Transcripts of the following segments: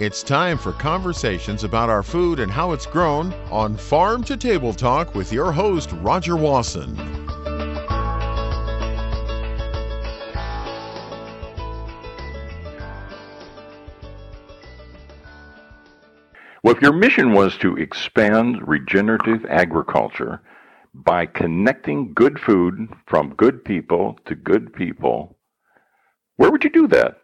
It's time for conversations about our food and how it's grown on Farm to Table Talk with your host, Rodger Wasson. Well, if your mission was to expand regenerative agriculture by connecting good food from good people to good people, where would you do that?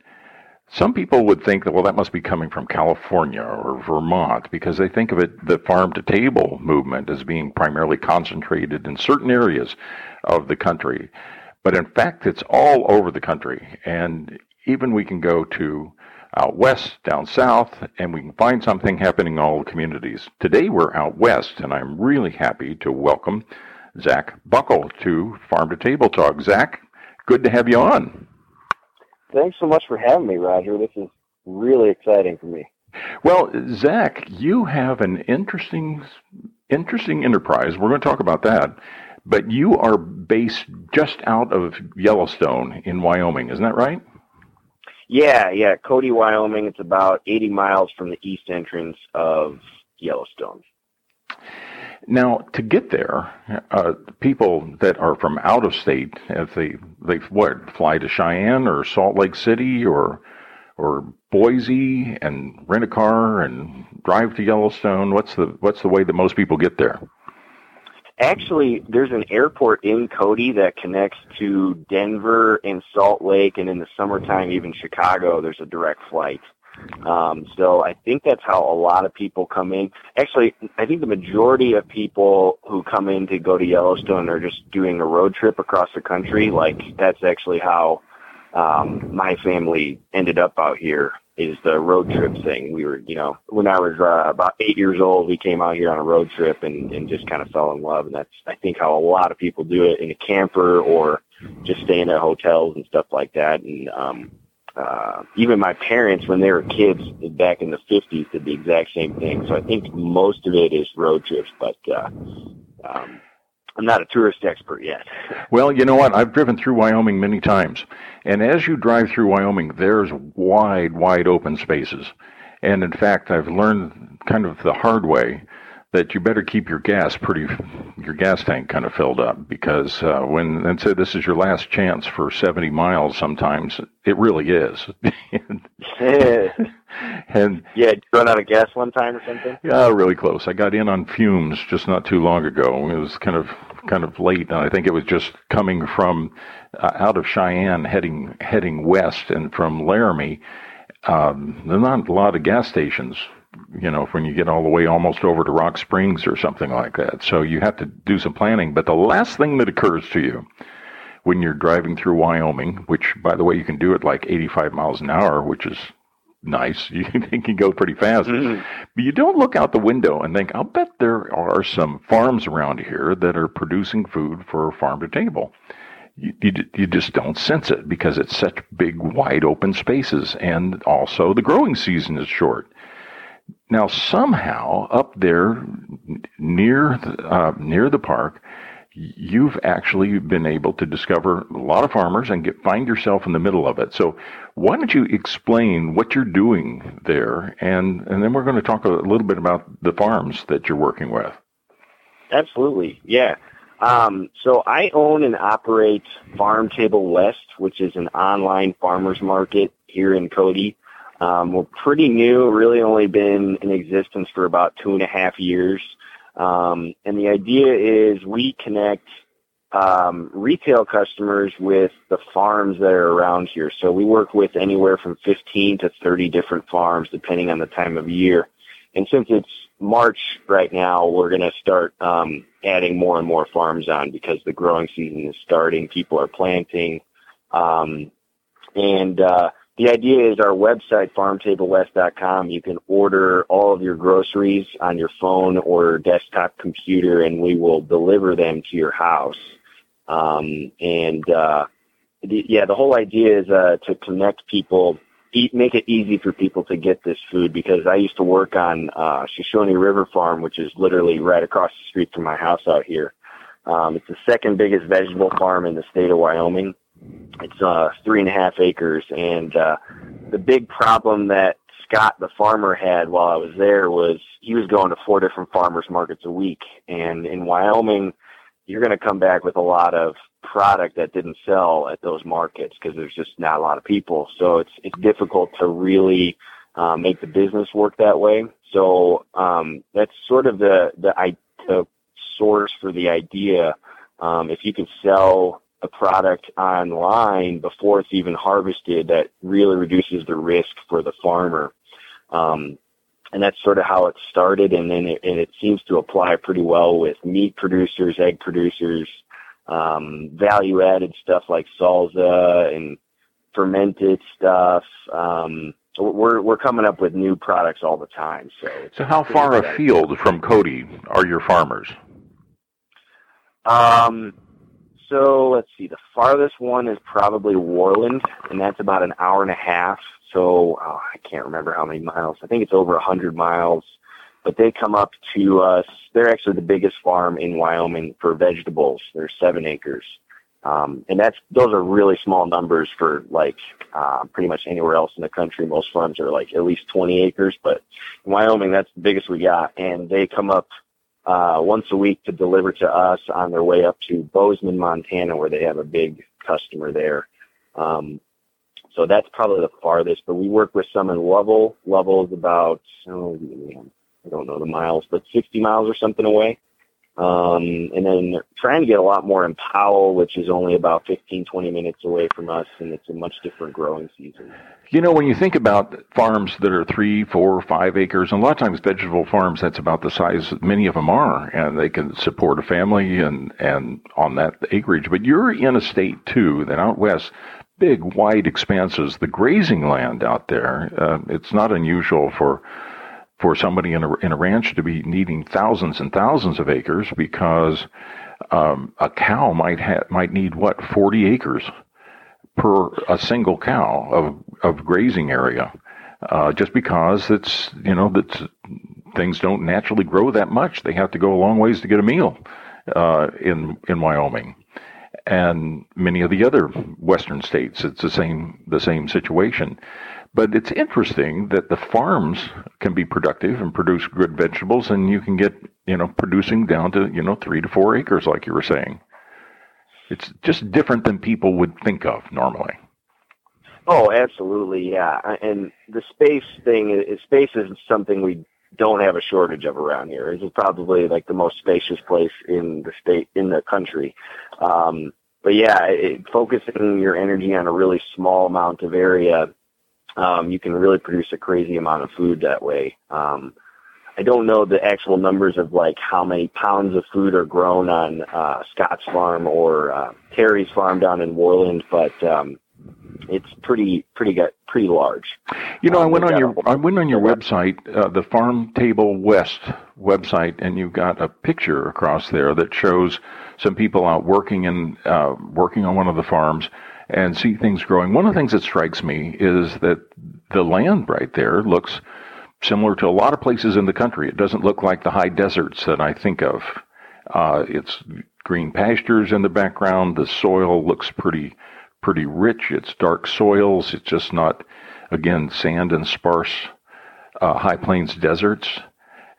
Some people would think that, well, that must be coming from California or Vermont because they think of it, the farm to table movement, as being primarily concentrated in certain areas of the country. But in fact, it's all over the country. And even we can go to out west, down south, and we can find something happening in all the communities. Today we're out west, and I'm really happy to welcome Zach Buchel to Farm to Table Talk. Zach, good to have you on. Thanks so much for having me, Rodger. This is really exciting for me. Well, Zach, you have an interesting, interesting enterprise. We're going to talk about that. But you are based just out of Yellowstone in Wyoming, isn't that right? Yeah, yeah, Cody, Wyoming. It's about 80 miles from the east entrance of Yellowstone. Now, to get there, uh, people that are from out of state, if they they what fly to Cheyenne or Salt Lake City or or Boise and rent a car and drive to Yellowstone. What's the what's the way that most people get there? Actually, there's an airport in Cody that connects to Denver and Salt Lake, and in the summertime, even Chicago. There's a direct flight. Um, so I think that's how a lot of people come in. Actually, I think the majority of people who come in to go to Yellowstone are just doing a road trip across the country. Like that's actually how um, my family ended up out here is the road trip thing. We were, you know, when I was uh, about eight years old, we came out here on a road trip and, and just kind of fell in love. And that's, I think, how a lot of people do it in a camper or just staying at hotels and stuff like that. And um, uh, even my parents, when they were kids back in the 50s, did the exact same thing. So I think most of it is road trips, but uh, um, I'm not a tourist expert yet. Well, you know what? I've driven through Wyoming many times. And as you drive through Wyoming, there's wide, wide open spaces. And in fact, I've learned kind of the hard way that you better keep your gas pretty, your gas tank kind of filled up because uh, when and say this is your last chance for 70 miles, sometimes it really is. and yeah, you run out of gas one time or something. Yeah, really close. I got in on fumes just not too long ago. It was kind of kind of late, and I think it was just coming from uh, out of Cheyenne, heading heading west, and from Laramie. Um, there's not a lot of gas stations you know, when you get all the way almost over to Rock Springs or something like that. So you have to do some planning. But the last thing that occurs to you when you're driving through Wyoming, which, by the way, you can do it like 85 miles an hour, which is nice. You can go pretty fast. Mm-hmm. But you don't look out the window and think, I'll bet there are some farms around here that are producing food for farm to table. You, you, you, just don't sense it because it's such big, wide open spaces. And also, the growing season is short. Now, somehow up there near the, uh, near the park, you've actually been able to discover a lot of farmers and get find yourself in the middle of it. So, why don't you explain what you're doing there, and and then we're going to talk a little bit about the farms that you're working with. Absolutely, yeah. Um, so I own and operate Farm Table West, which is an online farmers market here in Cody. Um, we're pretty new, really only been in existence for about two and a half years. Um, and the idea is we connect um, retail customers with the farms that are around here. So we work with anywhere from 15 to 30 different farms, depending on the time of year. And since it's March right now, we're going to start um, adding more and more farms on because the growing season is starting. People are planting, um, and uh, the idea is our website, farmtablewest.com, you can order all of your groceries on your phone or desktop computer and we will deliver them to your house. Um, and, uh, the, yeah, the whole idea is, uh, to connect people, eat, make it easy for people to get this food because I used to work on, uh, Shoshone River Farm, which is literally right across the street from my house out here. Um, it's the second biggest vegetable farm in the state of Wyoming it's uh, three and a half acres, and uh, the big problem that Scott, the farmer, had while I was there was he was going to four different farmers markets a week, and in Wyoming, you're going to come back with a lot of product that didn't sell at those markets because there's just not a lot of people. So it's it's difficult to really uh, make the business work that way. So um, that's sort of the the, the source for the idea. Um, if you can sell a product online before it's even harvested, that really reduces the risk for the farmer. Um, and that's sort of how it started, and then it, and it seems to apply pretty well with meat producers, egg producers, um, value-added stuff like salsa and fermented stuff. Um, we're we're coming up with new products all the time. So, so how far afield from Cody are your farmers? Um, so let's see. The farthest one is probably Worland, and that's about an hour and a half. So oh, I can't remember how many miles. I think it's over a hundred miles. But they come up to us. They're actually the biggest farm in Wyoming for vegetables. They're seven acres. Um, and that's those are really small numbers for like uh, pretty much anywhere else in the country. Most farms are like at least 20 acres, but in Wyoming that's the biggest we got. And they come up uh, once a week to deliver to us on their way up to Bozeman, Montana, where they have a big customer there. Um, so that's probably the farthest. But we work with some in Lovell. Lovell is about oh, I don't know the miles, but 60 miles or something away. Um, and then trying to get a lot more in Powell, which is only about 15, 20 minutes away from us, and it's a much different growing season. You know, when you think about farms that are three, four, five acres, and a lot of times vegetable farms, that's about the size many of them are, and they can support a family and, and on that acreage. But you're in a state too that out west, big, wide expanses, the grazing land out there, uh, it's not unusual for for somebody in a, in a ranch to be needing thousands and thousands of acres because um, a cow might ha- might need what 40 acres per a single cow of of grazing area, uh, just because it's you know that things don't naturally grow that much. They have to go a long ways to get a meal uh, in in Wyoming and many of the other western states. It's the same the same situation. But it's interesting that the farms can be productive and produce good vegetables, and you can get, you know, producing down to, you know, three to four acres, like you were saying. It's just different than people would think of normally. Oh, absolutely, yeah. And the space thing, is, space is something we don't have a shortage of around here. This is probably like the most spacious place in the state, in the country. Um, but yeah, it, focusing your energy on a really small amount of area um, you can really produce a crazy amount of food that way. Um, I don't know the actual numbers of like how many pounds of food are grown on uh, Scott's farm or uh, Terry's farm down in Worland, but um, it's pretty pretty pretty large. You know, I um, went on your I went on your website, uh, the Farm Table West website, and you've got a picture across there that shows some people out working in uh, working on one of the farms and see things growing. One of the things that strikes me is that the land right there looks similar to a lot of places in the country. It doesn't look like the high deserts that I think of. Uh, it's green pastures in the background. The soil looks pretty pretty rich. It's dark soils. It's just not, again, sand and sparse uh, high plains deserts.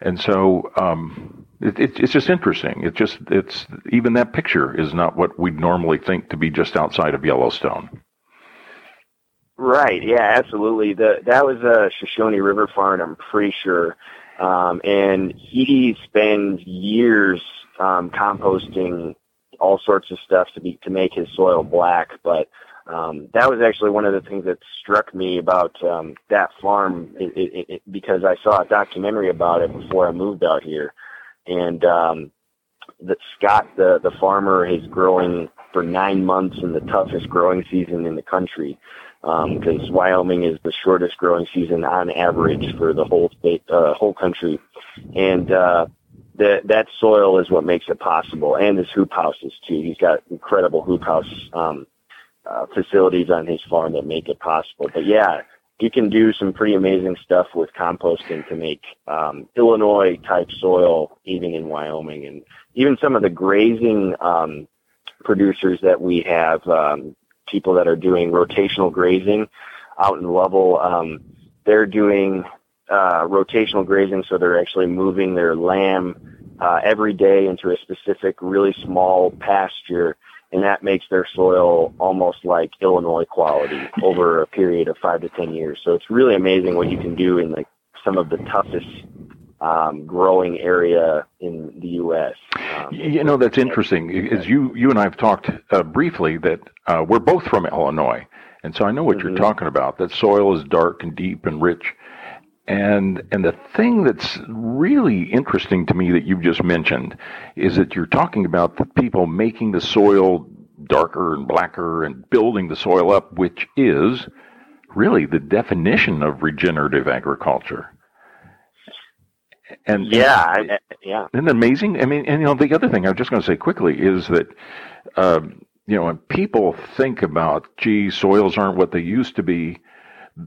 And so um, it, it, it's just interesting. It's just it's even that picture is not what we'd normally think to be just outside of Yellowstone. Right. Yeah. Absolutely. The that was a Shoshone River farm. I'm pretty sure. Um, and he spends years um, composting all sorts of stuff to be to make his soil black. But um, that was actually one of the things that struck me about um, that farm it, it, it, because I saw a documentary about it before I moved out here and um, that Scott, the the farmer, is growing for nine months in the toughest growing season in the country because um, Wyoming is the shortest growing season on average for the whole state, uh, whole country, and uh, that that soil is what makes it possible, and his hoop houses too. He's got incredible hoop house um, uh, facilities on his farm that make it possible. But yeah, you can do some pretty amazing stuff with composting to make um, Illinois type soil even in Wyoming. And even some of the grazing um, producers that we have um, people that are doing rotational grazing out in Lovell um, they're doing uh, rotational grazing, so they're actually moving their lamb uh, every day into a specific, really small pasture, and that makes their soil almost like Illinois quality over a period of five to ten years. So it's really amazing what you can do in like some of the toughest um, growing area in the U.S. Um, you know, that's interesting. As you you and I have talked uh, briefly that uh, we're both from Illinois, and so I know what mm-hmm. you're talking about. That soil is dark and deep and rich. And and the thing that's really interesting to me that you've just mentioned is that you're talking about the people making the soil darker and blacker and building the soil up, which is really the definition of regenerative agriculture. And yeah, I, yeah, isn't amazing? I mean, and you know, the other thing I was just going to say quickly is that, um, you know, when people think about, gee, soils aren't what they used to be.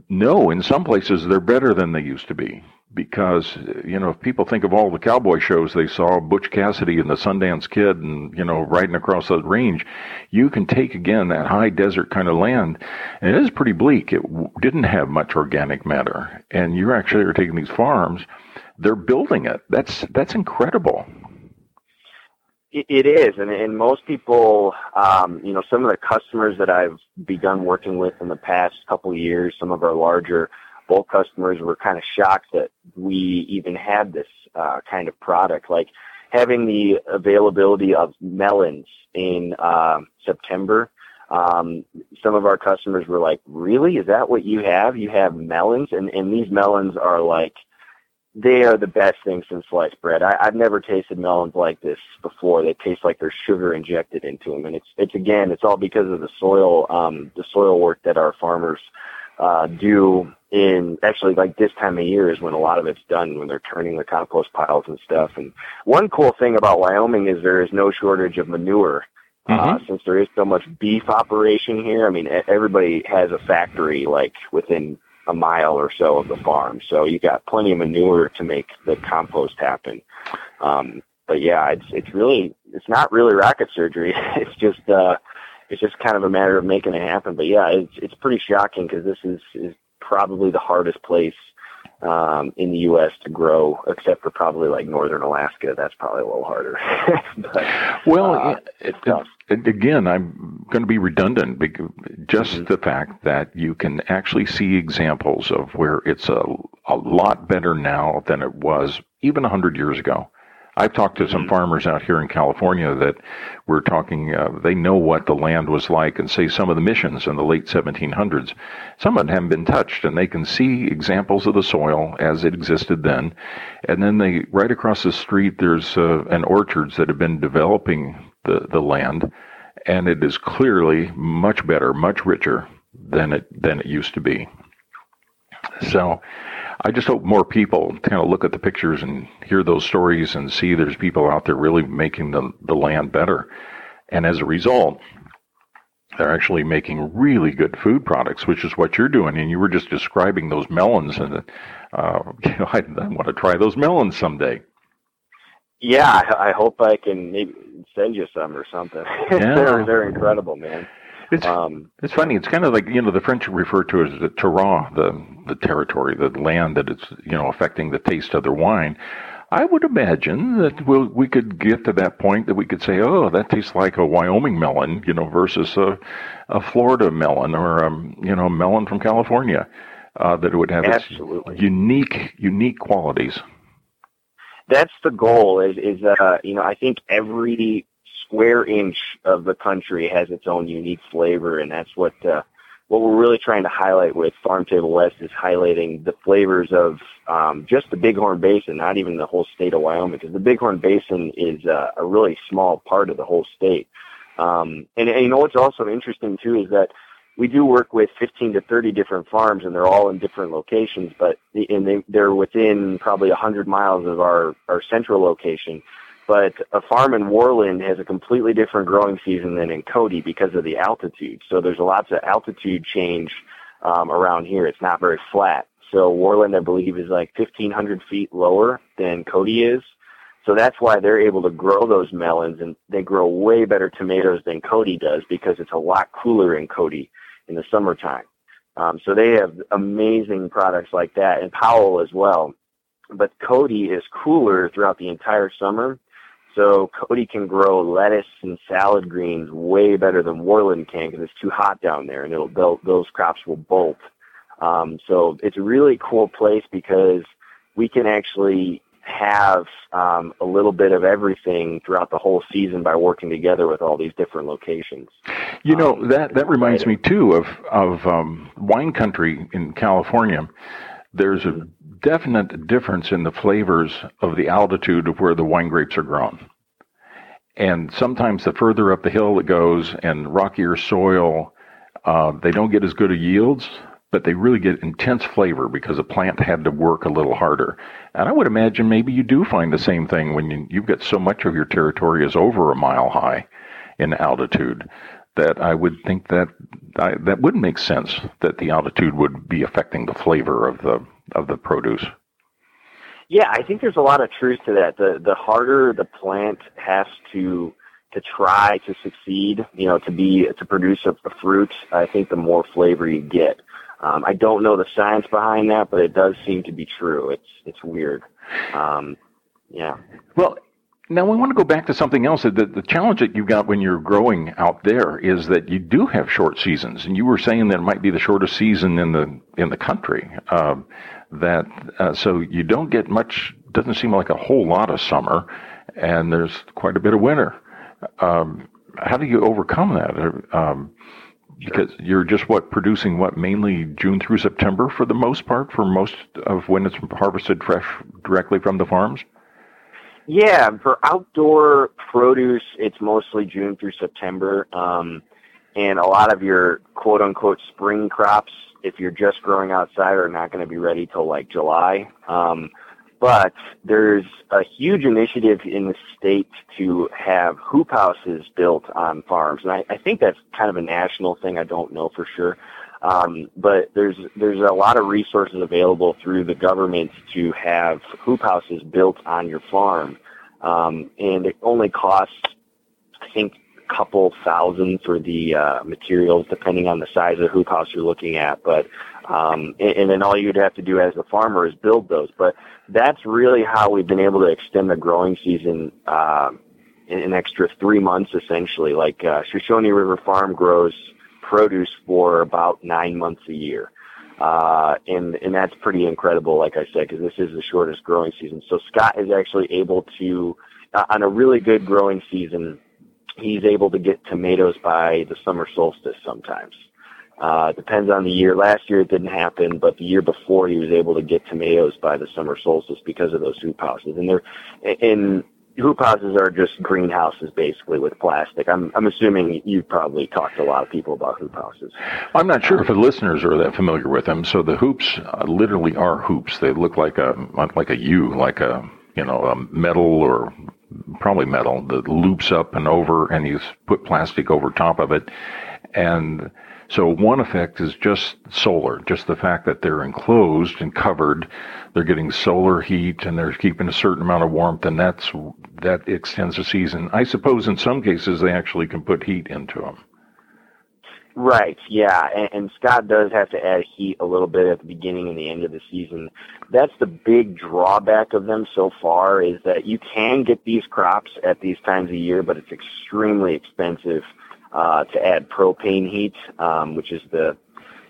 No, in some places they're better than they used to be because you know if people think of all the cowboy shows they saw Butch Cassidy and the Sundance Kid and you know riding across the range, you can take again that high desert kind of land, and it is pretty bleak. It didn't have much organic matter, and you're actually are taking these farms they're building it. That's that's incredible. It is, and, and most people, um, you know, some of the customers that I've begun working with in the past couple of years, some of our larger bulk customers were kind of shocked that we even had this uh, kind of product. Like having the availability of melons in uh, September. Um, some of our customers were like, "Really? Is that what you have? You have melons?" And and these melons are like they are the best thing since sliced bread. I, I've never tasted melons like this before. They taste like there's sugar injected into them, and it's it's again, it's all because of the soil, um, the soil work that our farmers uh, do. In actually, like this time of year is when a lot of it's done when they're turning the compost piles and stuff. And one cool thing about Wyoming is there is no shortage of manure. Uh, mm-hmm. Uh, since there is so much beef operation here, I mean, everybody has a factory like within a mile or so of the farm. So you got plenty of manure to make the compost happen. Um, but yeah, it's it's really it's not really rocket surgery. it's just uh, it's just kind of a matter of making it happen. But yeah, it's it's pretty shocking because this is is probably the hardest place um, in the U.S. to grow, except for probably like northern Alaska. That's probably a little harder. but, well, uh, it, it, it, again, I'm going to be redundant. Because just mm-hmm. the fact that you can actually see examples of where it's a a lot better now than it was even a hundred years ago. I've talked to some mm-hmm. farmers out here in California that were talking, uh, they know what the land was like and say some of the missions in the late 1700s. Some of them haven't been touched and they can see examples of the soil as it existed then. And then they, right across the street, there's uh, an orchards that have been developing the, the land and it is clearly much better, much richer than it, than it used to be. So, I just hope more people kind of look at the pictures and hear those stories and see there's people out there really making the, the land better. And as a result, they're actually making really good food products, which is what you're doing. And you were just describing those melons, and uh, you know, I, I want to try those melons someday. Yeah, I hope I can maybe send you some or something. Yeah. they're they're incredible, man. It's um, it's funny. It's kind of like you know the French refer to it as the terroir, the the territory, the land that it's you know affecting the taste of their wine. I would imagine that we'll, we could get to that point that we could say, oh, that tastes like a Wyoming melon, you know, versus a, a Florida melon or a you know melon from California. Uh, that it would have Absolutely. its unique unique qualities. That's the goal. Is is uh, you know I think every square inch of the country has its own unique flavor, and that's what uh, what we're really trying to highlight with Farm Table West is highlighting the flavors of um, just the Bighorn Basin, not even the whole state of Wyoming, because the Bighorn Basin is uh, a really small part of the whole state. Um, and, and you know what's also interesting too is that we do work with 15 to 30 different farms, and they're all in different locations, but and they, they're within probably 100 miles of our our central location. But a farm in Worland has a completely different growing season than in Cody because of the altitude. So there's a lots of altitude change um, around here. It's not very flat. So Worland, I believe, is like 1,500 feet lower than Cody is. So that's why they're able to grow those melons, and they grow way better tomatoes than Cody does because it's a lot cooler in Cody in the summertime. Um, so they have amazing products like that, and Powell as well. But Cody is cooler throughout the entire summer. So Cody can grow lettuce and salad greens way better than Worland can because it's too hot down there, and it'll those crops will bolt. Um, so it's a really cool place because we can actually have um, a little bit of everything throughout the whole season by working together with all these different locations. You know um, that that reminds me too of of um, wine country in California. There's a definite difference in the flavors of the altitude of where the wine grapes are grown. And sometimes the further up the hill it goes and rockier soil, uh, they don't get as good a yields but they really get intense flavor because the plant had to work a little harder. And I would imagine maybe you do find the same thing when you, you've got so much of your territory is over a mile high in altitude that I would think that I, that would make sense that the altitude would be affecting the flavor of the of the produce. Yeah, I think there's a lot of truth to that. The the harder the plant has to to try to succeed, you know, to be to produce a, a fruit, I think the more flavor you get. Um, I don't know the science behind that, but it does seem to be true. It's it's weird. Um, yeah. Well, now we want to go back to something else. The, the challenge that you got when you're growing out there is that you do have short seasons, and you were saying that it might be the shortest season in the in the country. Um, that uh, so you don't get much. Doesn't seem like a whole lot of summer, and there's quite a bit of winter. Um, how do you overcome that? Um, because you're just what producing what mainly June through September for the most part for most of when it's harvested fresh directly from the farms. Yeah, for outdoor produce, it's mostly June through September, um, and a lot of your quote unquote spring crops, if you're just growing outside, are not going to be ready till like July. Um, but there's a huge initiative in the state to have hoop houses built on farms, and I, I think that's kind of a national thing. I don't know for sure, um, but there's there's a lot of resources available through the government to have hoop houses built on your farm, um, and it only costs, I think, a couple thousand for the uh, materials, depending on the size of the hoop house you're looking at. But um, and, and then all you'd have to do as a farmer is build those. But that's really how we've been able to extend the growing season uh, an extra three months, essentially. Like uh, Shoshone River Farm grows produce for about nine months a year. Uh, and, and that's pretty incredible, like I said, because this is the shortest growing season. So Scott is actually able to, uh, on a really good growing season, he's able to get tomatoes by the summer solstice sometimes. Uh, depends on the year. Last year it didn't happen, but the year before he was able to get tomatoes by the summer solstice because of those hoop houses. And they're, and hoop houses are just greenhouses basically with plastic. I'm, I'm assuming you've probably talked to a lot of people about hoop houses. I'm not sure if the listeners are that familiar with them. So the hoops uh, literally are hoops. They look like a, like a U, like a, you know, a metal or probably metal that loops up and over and you put plastic over top of it. And, so one effect is just solar, just the fact that they're enclosed and covered. They're getting solar heat and they're keeping a certain amount of warmth, and that's that extends the season. I suppose in some cases they actually can put heat into them. Right, yeah, and, and Scott does have to add heat a little bit at the beginning and the end of the season. That's the big drawback of them so far is that you can get these crops at these times of year, but it's extremely expensive uh, to add propane heat, um, which is the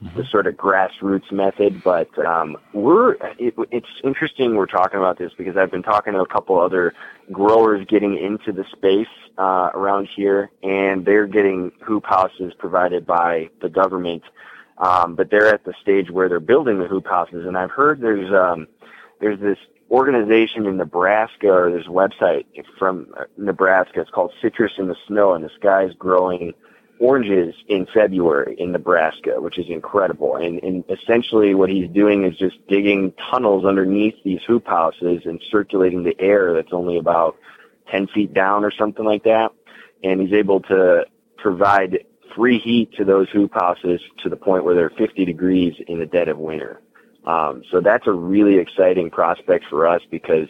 mm-hmm. the sort of grassroots method. But um, we're it, it's interesting we're talking about this because I've been talking to a couple other growers getting into the space uh, around here, and they're getting hoop houses provided by the government. Um, but they're at the stage where they're building the hoop houses, and I've heard there's um, there's this organization in Nebraska or this website from Nebraska. It's called Citrus in the Snow, and this guy's growing oranges in February in Nebraska, which is incredible. And, and essentially what he's doing is just digging tunnels underneath these hoop houses and circulating the air that's only about 10 feet down or something like that. And he's able to provide free heat to those hoop houses to the point where they're 50 degrees in the dead of winter. Um, so that's a really exciting prospect for us because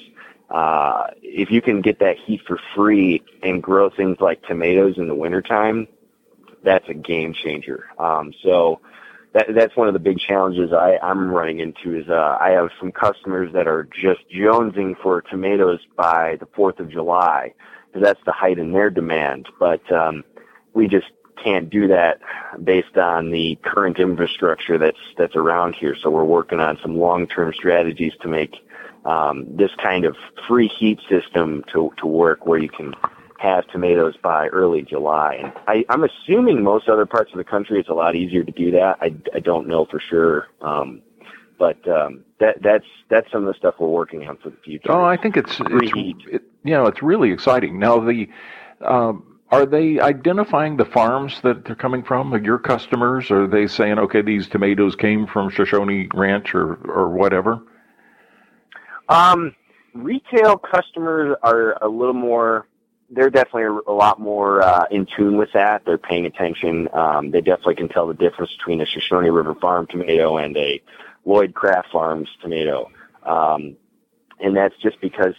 uh, if you can get that heat for free and grow things like tomatoes in the wintertime, that's a game changer. Um, so that that's one of the big challenges I, I'm running into is uh, I have some customers that are just jonesing for tomatoes by the Fourth of July because that's the height in their demand. But um, we just can't do that based on the current infrastructure that's that's around here. So we're working on some long-term strategies to make um, this kind of free heat system to to work where you can have tomatoes by early July. And I, I'm assuming most other parts of the country it's a lot easier to do that. I, I don't know for sure. Um, but um, that that's that's some of the stuff we're working on for the future. Oh, I think it's, it's it, you know it's really exciting. Now the um, are they identifying the farms that they're coming from? Your customers? Are they saying, okay, these tomatoes came from Shoshone Ranch or or whatever? Um, retail customers are a little more they're definitely a lot more uh, in tune with that. They're paying attention. Um, they definitely can tell the difference between a Shoshone River Farm tomato and a Lloyd Craft Farms tomato. Um, and that's just because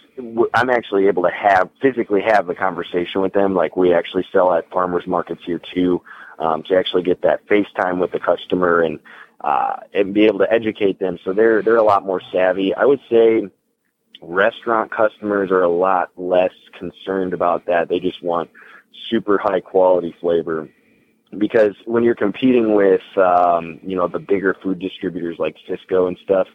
I'm actually able to have physically have the conversation with them. Like we actually sell at farmers markets here too, um, to actually get that FaceTime with the customer and uh, and be able to educate them. So they're they're a lot more savvy. I would say Restaurant customers are a lot less concerned about that. They just want super high quality flavor. Because when you're competing with, um, you know, the bigger food distributors like Sysco and stuff,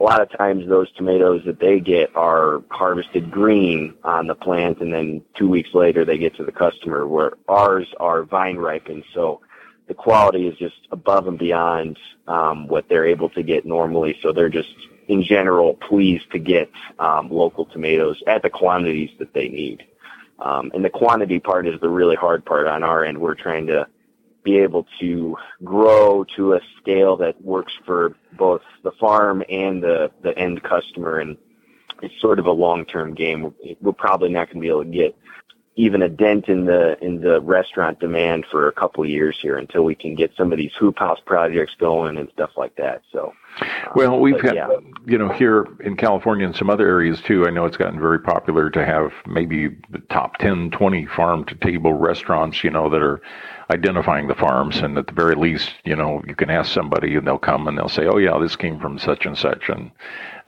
a lot of times those tomatoes that they get are harvested green on the plant and then two weeks later they get to the customer where ours are vine ripened. So the quality is just above and beyond um, what they're able to get normally. So they're just in general pleased to get um, local tomatoes at the quantities that they need. Um, and the quantity part is the really hard part on our end. We're trying to be able to grow to a scale that works for both the farm and the, the end customer. And it's sort of a long-term game. We're probably not going to be able to get even a dent in the in the restaurant demand for a couple of years here until we can get some of these hoop house projects going and stuff like that. So, uh, well, we've had yeah. you know here in California and some other areas too. I know it's gotten very popular to have maybe the top 10, 20 farm to table restaurants. You know that are identifying the farms, and at the very least, you know, you can ask somebody and they'll come and they'll say, "Oh yeah, this came from such and such," and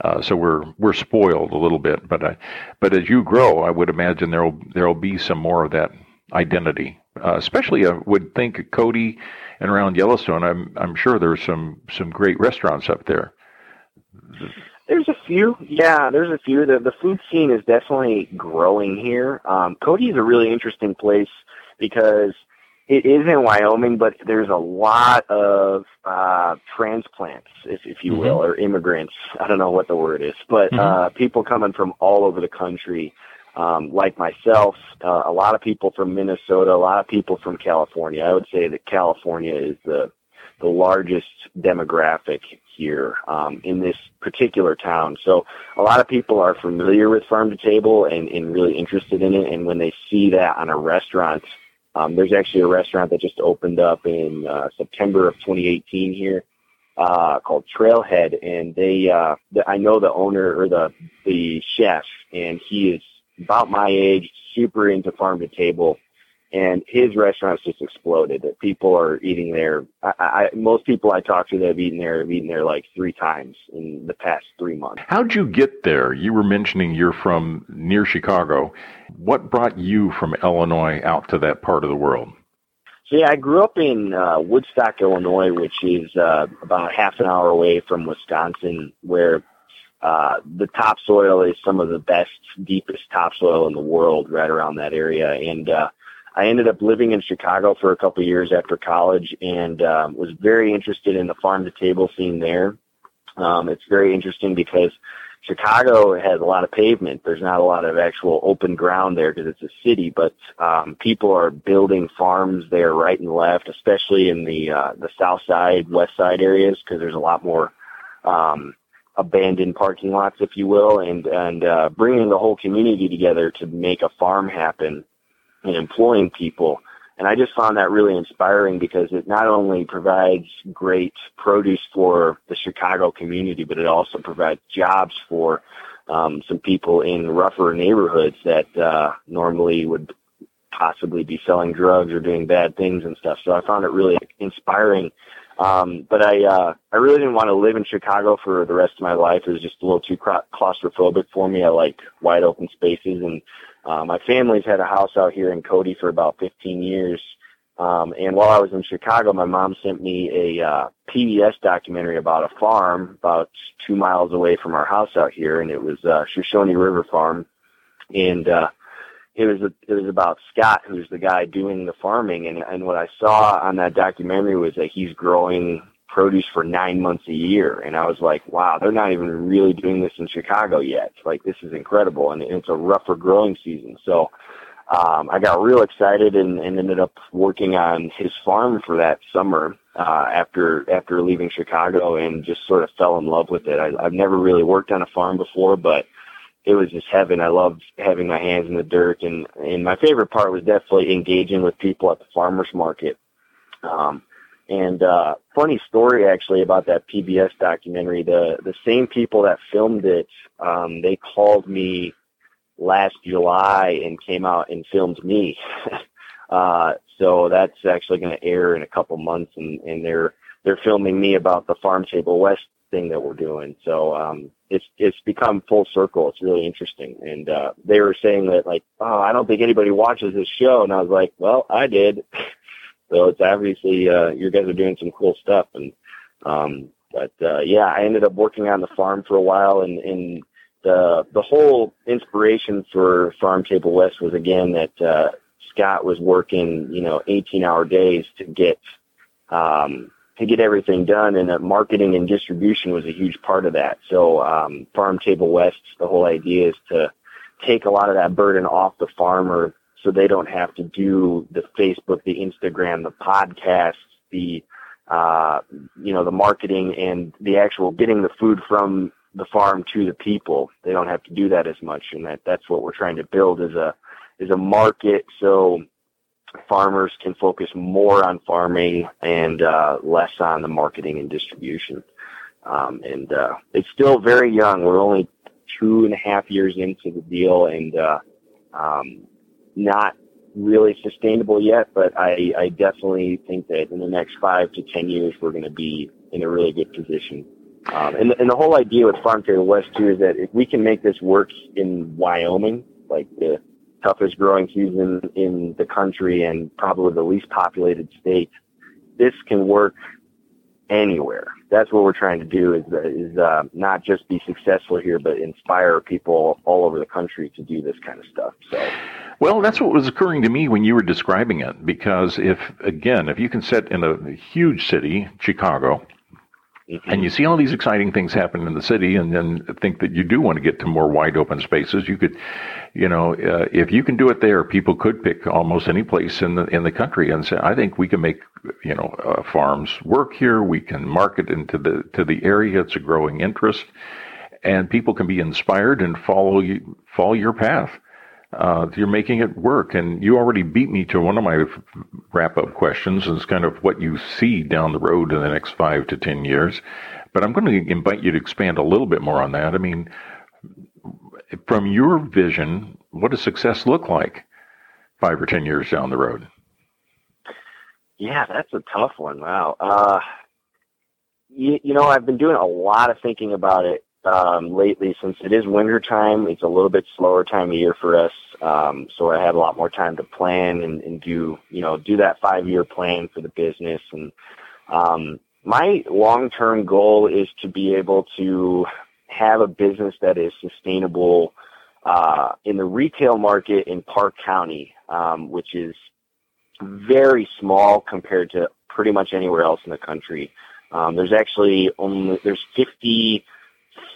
uh, so we're we're spoiled a little bit. But uh, but as you grow, I would imagine there'll there'll be some more of that identity. Uh, especially, I would think Cody and around Yellowstone. I'm I'm sure there's some some great restaurants up there. There's a few, yeah. There's a few. The the food scene is definitely growing here. Um, Cody is a really interesting place because it is in Wyoming, but there's a lot of uh, transplants, if, if you will, mm-hmm. or immigrants. I don't know what the word is, but mm-hmm. uh, people coming from all over the country, um, like myself. Uh, a lot of people from Minnesota, a lot of people from California. I would say that California is the the largest demographic here um, in this particular town. So a lot of people are familiar with farm to table and, and really interested in it. And when they see that on a restaurant um, there's actually a restaurant that just opened up in uh, September of 2018 here uh, called Trailhead, and they uh, the, I know the owner or the the chef, and he is about my age, super into farm to table, and his restaurant's just exploded. That people are eating there. I, I, most people I talk to that have eaten there have eaten there like three times in the past three months. How'd you get there? You were mentioning you're from near Chicago. What brought you from Illinois out to that part of the world? So yeah, I grew up in uh, Woodstock, Illinois, which is uh, about half an hour away from Wisconsin, where uh, the topsoil is some of the best, deepest topsoil in the world, right around that area, and uh, I ended up living in Chicago for a couple years after college and um, was very interested in the farm to table scene there. Um, it's very interesting because Chicago has a lot of pavement. There's not a lot of actual open ground there because it's a city, but um, people are building farms there right and left, especially in the uh, the south side, west side areas because there's a lot more um, abandoned parking lots, if you will, and and uh, bringing the whole community together to make a farm happen and employing people. And I just found that really inspiring because it not only provides great produce for the Chicago community, but it also provides jobs for um, some people in rougher neighborhoods that uh, normally would possibly be selling drugs or doing bad things and stuff. So I found it really inspiring Um, but I, uh, I really didn't want to live in Chicago for the rest of my life. It was just a little too claustrophobic for me. I like wide open spaces and, uh, my family's had a house out here in Cody for about 15 years. Um, and while I was in Chicago, my mom sent me a uh, PBS documentary about a farm about two miles away from our house out here, and it was uh, Shoshone River Farm, and uh, it was a, it was about Scott, who's the guy doing the farming, and and what I saw on that documentary was that he's growing produce for nine months a year, and I was like, wow, they're not even really doing this in Chicago yet. Like this is incredible, and it's a rougher growing season, so. Um, I got real excited and, and ended up working on his farm for that summer uh, after after leaving Chicago, and just sort of fell in love with it. I, I've never really worked on a farm before, but it was just heaven. I loved having my hands in the dirt, and and my favorite part was definitely engaging with people at the farmers market. Um, and uh, funny story actually about that PBS documentary. The the same people that filmed it, um, they called me last July and came out and filmed me. uh, so that's actually going to air in a couple months, and and they're they're filming me about the Farm Table West thing that we're doing. So um, it's it's become full circle. It's really interesting. And uh, they were saying that like, oh, I don't think anybody watches this show, and I was like, well, I did. so it's obviously uh, you guys are doing some cool stuff. And um, but uh, yeah, I ended up working on the farm for a while, and and the the whole inspiration for Farm Table West was again that uh, Scott was working, you know, 18 hour days to get um, to get everything done, and that marketing and distribution was a huge part of that. So, um, Farm Table West, the whole idea is to take a lot of that burden off the farmer, so they don't have to do the Facebook, the Instagram, the podcasts, the uh, you know, the marketing and the actual getting the food from the farm to the people. They don't have to do that as much, and that that's what we're trying to build is a is a market so farmers can focus more on farming and uh, less on the marketing and distribution. Um, and uh, it's still very young. We're only two and a half years into the deal, and uh, um, not really sustainable yet. But I, I definitely think that in the next five to ten years, we're going to be in a really good position. Um, and, and the whole idea with Farm Table West too is that if we can make this work in Wyoming, like the toughest growing season in the country and probably the least populated state. This can work anywhere. That's what we're trying to do is is uh, not just be successful here, but inspire people all over the country to do this kind of stuff. So. Well, that's what was occurring to me when you were describing it. Because if, again, if you can sit in a huge city, Chicago, Mm-hmm. And you see all these exciting things happen in the city, and then think that you do want to get to more wide open spaces. You could, you know, uh, if you can do it there, people could pick almost any place in the in the country and say, "I think we can make, you know, uh, farms work here. We can market into the to the area. It's a growing interest, and people can be inspired and follow you follow your path." Uh, you're making it work. And you already beat me to one of my wrap up questions It's kind of what you see down the road in the next five to 10 years. But I'm going to invite you to expand a little bit more on that. I mean, from your vision, what does success look like five or 10 years down the road? Yeah, that's a tough one. Wow. Uh, you, you know, I've been doing a lot of thinking about it um, lately since it is winter time. It's a little bit slower time of year for us, um, so I have a lot more time to plan and, and do you know do that five year plan for the business. And um, my long term goal is to be able to have a business that is sustainable uh, in the retail market in Park County, um, which is very small compared to pretty much anywhere else in the country. Um, there's actually only there's 50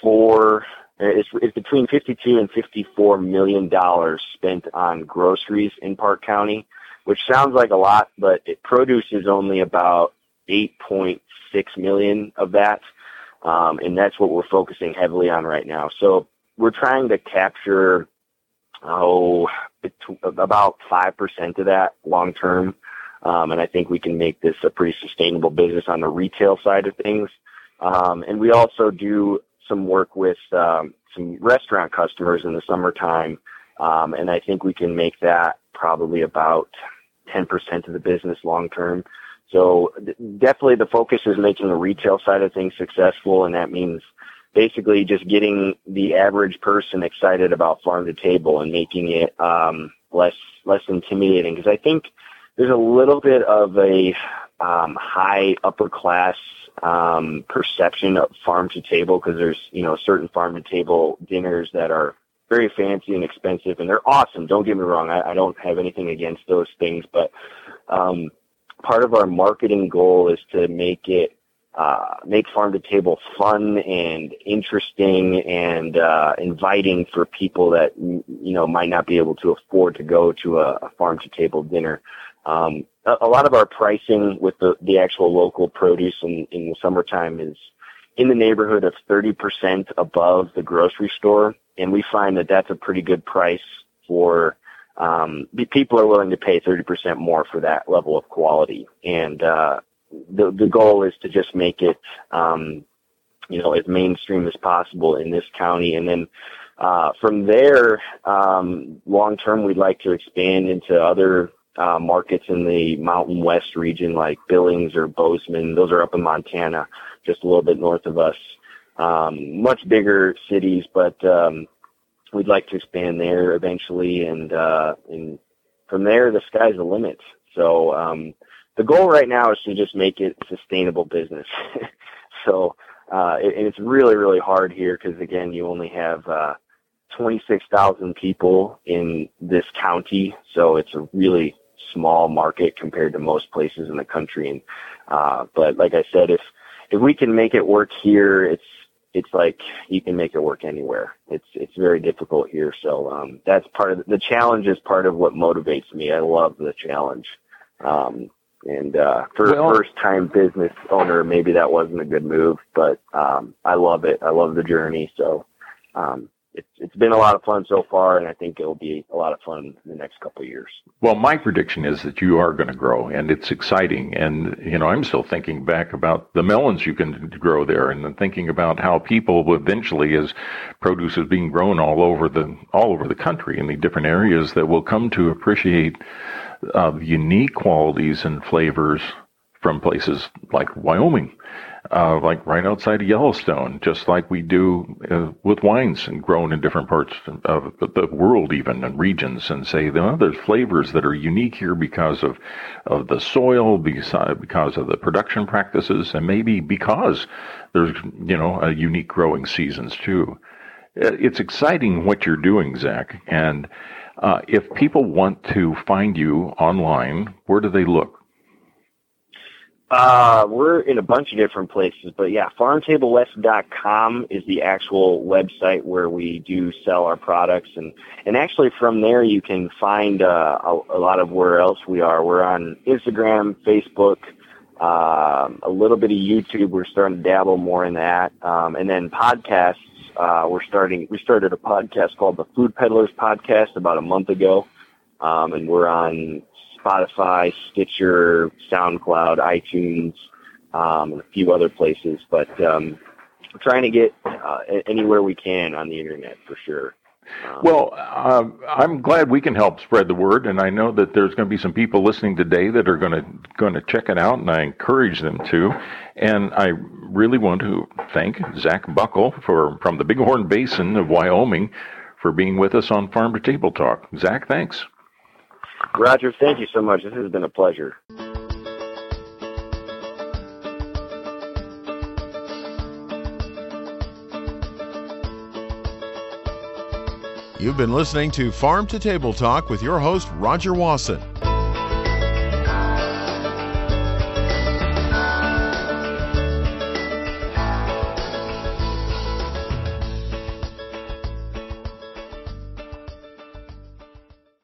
four. It's, it's between 52 and 54 million dollars spent on groceries in Park County, which sounds like a lot, but it produces only about 8.6 million of that, um, and that's what we're focusing heavily on right now. So we're trying to capture oh about five percent of that long term, um, and I think we can make this a pretty sustainable business on the retail side of things. Um, and we also do some work with um, some restaurant customers in the summertime, um, and I think we can make that probably about 10% of the business long term. So definitely the focus is making the retail side of things successful, and that means basically just getting the average person excited about farm to table and making it um, less less intimidating. Because I think there's a little bit of a um, high upper class um, perception of farm to table because there's you know certain farm to table dinners that are very fancy and expensive and they're awesome. Don't get me wrong. I, I don't have anything against those things, but um, part of our marketing goal is to make it uh, make farm to table fun and interesting and uh, inviting for people that you know might not be able to afford to go to a, a farm to table dinner. Um, a, lot of our pricing with the, the actual local produce in, in the summertime is in the neighborhood of 30% above the grocery store. And we find that that's a pretty good price for, um, people are willing to pay 30% more for that level of quality. And, uh, the, the goal is to just make it, um, you know, as mainstream as possible in this county. And then, uh, from there, um, long term, we'd like to expand into other uh, markets in the Mountain West region, like Billings or Bozeman. Those are up in Montana, just a little bit north of us. Um, much bigger cities, but um, we'd like to expand there eventually, and uh, and from there, the sky's the limit. So um, the goal right now is to just make it sustainable business. so uh, it, and it's really really hard here because again, you only have uh, 26,000 people in this county, so it's a really small market compared to most places in the country. And uh, but like I said, if if we can make it work here, it's it's like you can make it work anywhere. It's it's very difficult here. So um, that's part of the, the challenge. Is part of what motivates me. I love the challenge. Um, and uh, for well, a first time business owner, maybe that wasn't a good move, but um, I love it. I love the journey. So um, it's it's been a lot of fun so far, and I think it'll be a lot of fun in the next couple of years. Well, my prediction is that you are going to grow, and it's exciting. And you know, I'm still thinking back about the melons you can grow there, and then thinking about how people eventually, as produce is being grown all over the all over the country in the different areas, that will come to appreciate uh, unique qualities and flavors from places like Wyoming uh, like right outside of Yellowstone, just like we do uh, with wines and grown in different parts of the world, even and regions, and say, well, there's flavors that are unique here because of of the soil, because of the production practices, and maybe because there's you know a unique growing seasons too. Uh, it's exciting what you're doing, Zach, and. Uh, if people want to find you online, where do they look? Uh, we're in a bunch of different places, but yeah, farmtablewest.com is the actual website where we do sell our products, and and actually from there you can find uh, a, a lot of where else we are. We're on Instagram, Facebook, um, a little bit of YouTube. We're starting to dabble more in that, um, and then podcasts. Uh, we're starting. We started a podcast called the Food Peddlers Podcast about a month ago, um, and we're on Spotify, Stitcher, SoundCloud, iTunes, um, and a few other places. But um, we're trying to get uh, anywhere we can on the internet for sure. Um, well, uh, I'm glad we can help spread the word, and I know that there's going to be some people listening today that are going to going to check it out, and I encourage them to. And I really want to thank Zach Buchel for from the Bighorn Basin of Wyoming for being with us on Farm to Table Talk. Zach, thanks. Rodger, thank you so much. This has been a pleasure. You've been listening to Farm to Table Talk with your host, Rodger Wasson.